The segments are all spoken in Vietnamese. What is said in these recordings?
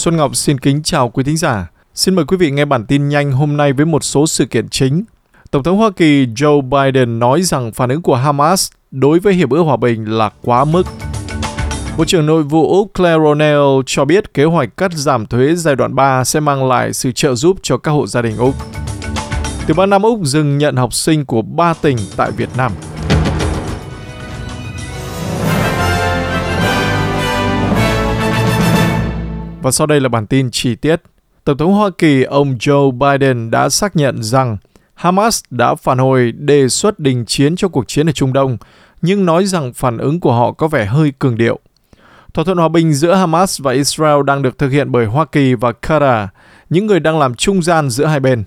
Xuân Ngọc xin kính chào quý thính giả. Xin mời quý vị nghe bản tin nhanh hôm nay với một số sự kiện chính. Tổng thống Hoa Kỳ Joe Biden nói rằng phản ứng của Hamas đối với hiệp ước hòa bình là quá mức. Bộ trưởng Nội vụ Úc Claire O'Neill cho biết kế hoạch cắt giảm thuế giai đoạn 3 sẽ mang lại sự trợ giúp cho các hộ gia đình Úc. Tiểu bang Nam Úc dừng nhận học sinh của ba tỉnh tại Việt Nam. Và sau đây là bản tin chi tiết. Tổng thống Hoa Kỳ ông Joe Biden đã xác nhận rằng Hamas đã phản hồi đề xuất đình chiến cho cuộc chiến ở Trung Đông, nhưng nói rằng phản ứng của họ có vẻ hơi cường điệu. Thỏa thuận hòa bình giữa Hamas và Israel đang được thực hiện bởi Hoa Kỳ và Qatar, những người đang làm trung gian giữa hai bên.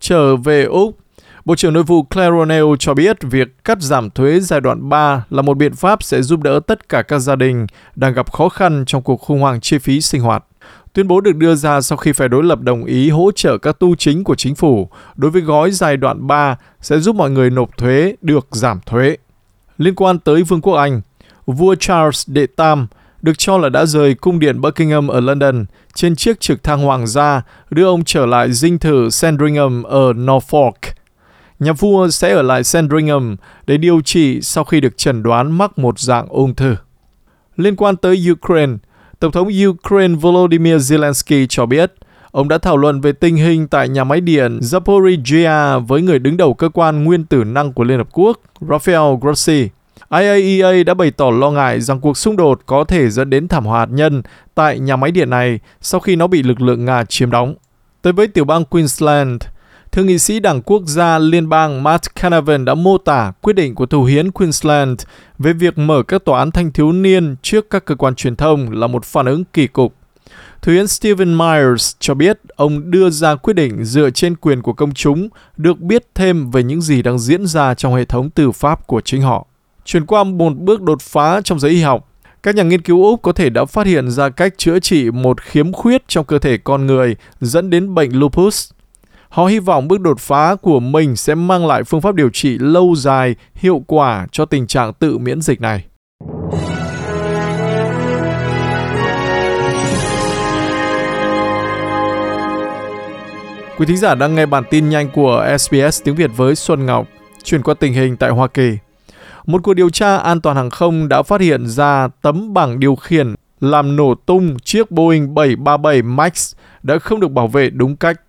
Trở về Úc, Bộ trưởng Nội vụ Claire Ronell cho biết việc cắt giảm thuế giai đoạn 3 là một biện pháp sẽ giúp đỡ tất cả các gia đình đang gặp khó khăn trong cuộc khủng hoảng chi phí sinh hoạt. Tuyên bố được đưa ra sau khi phe đối lập đồng ý hỗ trợ các tu chính của chính phủ đối với gói giai đoạn 3 sẽ giúp mọi người nộp thuế được giảm thuế. Liên quan tới Vương quốc Anh, vua Charles đệ Tam được cho là đã rời cung điện Buckingham ở London trên chiếc trực thăng hoàng gia đưa ông trở lại dinh thự Sandringham ở Norfolk. Nhà vua sẽ ở lại Sandringham để điều trị sau khi được chẩn đoán mắc một dạng ung thư. Liên quan tới Ukraine, Tổng thống Ukraine Volodymyr Zelensky cho biết ông đã thảo luận về tình hình tại nhà máy điện Zaporizhia với người đứng đầu cơ quan nguyên tử năng của Liên Hợp Quốc, Rafael Grossi. IAEA đã bày tỏ lo ngại rằng cuộc xung đột có thể dẫn đến thảm họa hạt nhân tại nhà máy điện này sau khi nó bị lực lượng Nga chiếm đóng. Tới với tiểu bang Queensland, Thượng nghị sĩ Đảng Quốc gia Liên bang Matt Canavan đã mô tả quyết định của Thủ hiến Queensland về việc mở các tòa án thanh thiếu niên trước các cơ quan truyền thông là một phản ứng kỳ cục. Thủ hiến Stephen Myers cho biết ông đưa ra quyết định dựa trên quyền của công chúng được biết thêm về những gì đang diễn ra trong hệ thống tư pháp của chính họ. Chuyển qua một bước đột phá trong giới y học, các nhà nghiên cứu Úc có thể đã phát hiện ra cách chữa trị một khiếm khuyết trong cơ thể con người dẫn đến bệnh lupus. Họ hy vọng bước đột phá của mình sẽ mang lại phương pháp điều trị lâu dài, hiệu quả cho tình trạng tự miễn dịch này. Quý thính giả đang nghe bản tin nhanh của SBS tiếng Việt với Xuân Ngọc, chuyển qua tình hình tại Hoa Kỳ. Một cuộc điều tra an toàn hàng không đã phát hiện ra tấm bảng điều khiển làm nổ tung chiếc Boeing 737 MAX đã không được bảo vệ đúng cách.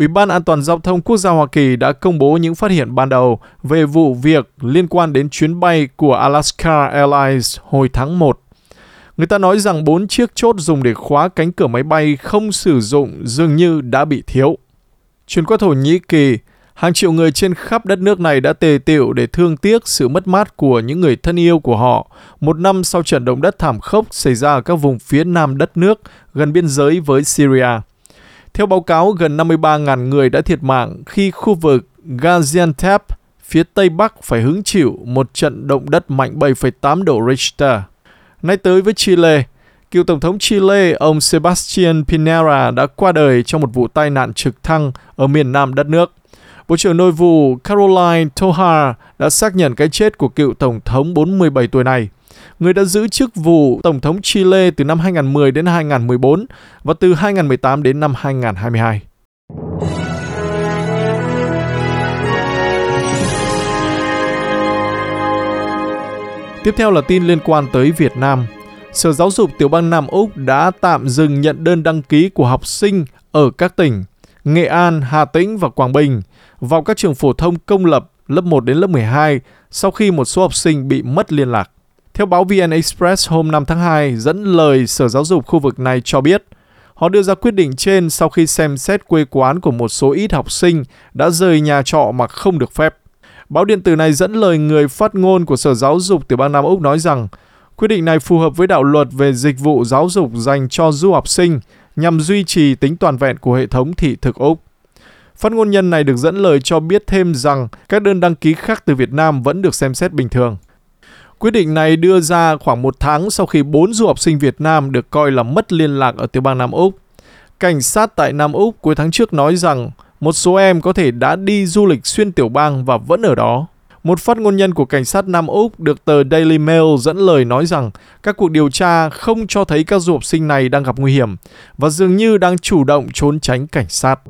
Ủy ban An toàn Giao thông Quốc gia Hoa Kỳ đã công bố những phát hiện ban đầu về vụ việc liên quan đến chuyến bay của Alaska Airlines hồi tháng 1. Người ta nói rằng bốn chiếc chốt dùng để khóa cánh cửa máy bay không sử dụng dường như đã bị thiếu. Chuyển qua Thổ Nhĩ Kỳ, hàng triệu người trên khắp đất nước này đã tề tiệu để thương tiếc sự mất mát của những người thân yêu của họ một năm sau trận động đất thảm khốc xảy ra ở các vùng phía nam đất nước gần biên giới với Syria. Theo báo cáo, gần 53.000 người đã thiệt mạng khi khu vực Gaziantep, phía tây bắc phải hứng chịu một trận động đất mạnh 7,8 độ Richter. Nay tới với Chile, cựu Tổng thống Chile ông Sebastian Pinera đã qua đời trong một vụ tai nạn trực thăng ở miền nam đất nước. Bộ trưởng Nội vụ Caroline Tohar đã xác nhận cái chết của cựu Tổng thống 47 tuổi này người đã giữ chức vụ Tổng thống Chile từ năm 2010 đến 2014 và từ 2018 đến năm 2022. Tiếp theo là tin liên quan tới Việt Nam. Sở Giáo dục Tiểu bang Nam Úc đã tạm dừng nhận đơn đăng ký của học sinh ở các tỉnh Nghệ An, Hà Tĩnh và Quảng Bình vào các trường phổ thông công lập lớp 1 đến lớp 12 sau khi một số học sinh bị mất liên lạc. Theo báo VN Express hôm 5 tháng 2 dẫn lời Sở Giáo dục khu vực này cho biết, họ đưa ra quyết định trên sau khi xem xét quê quán của một số ít học sinh đã rời nhà trọ mà không được phép. Báo điện tử này dẫn lời người phát ngôn của Sở Giáo dục tiểu bang Nam Úc nói rằng quyết định này phù hợp với đạo luật về dịch vụ giáo dục dành cho du học sinh nhằm duy trì tính toàn vẹn của hệ thống thị thực Úc. Phát ngôn nhân này được dẫn lời cho biết thêm rằng các đơn đăng ký khác từ Việt Nam vẫn được xem xét bình thường. Quyết định này đưa ra khoảng một tháng sau khi bốn du học sinh Việt Nam được coi là mất liên lạc ở tiểu bang Nam Úc. Cảnh sát tại Nam Úc cuối tháng trước nói rằng một số em có thể đã đi du lịch xuyên tiểu bang và vẫn ở đó. Một phát ngôn nhân của cảnh sát Nam Úc được tờ Daily Mail dẫn lời nói rằng các cuộc điều tra không cho thấy các du học sinh này đang gặp nguy hiểm và dường như đang chủ động trốn tránh cảnh sát.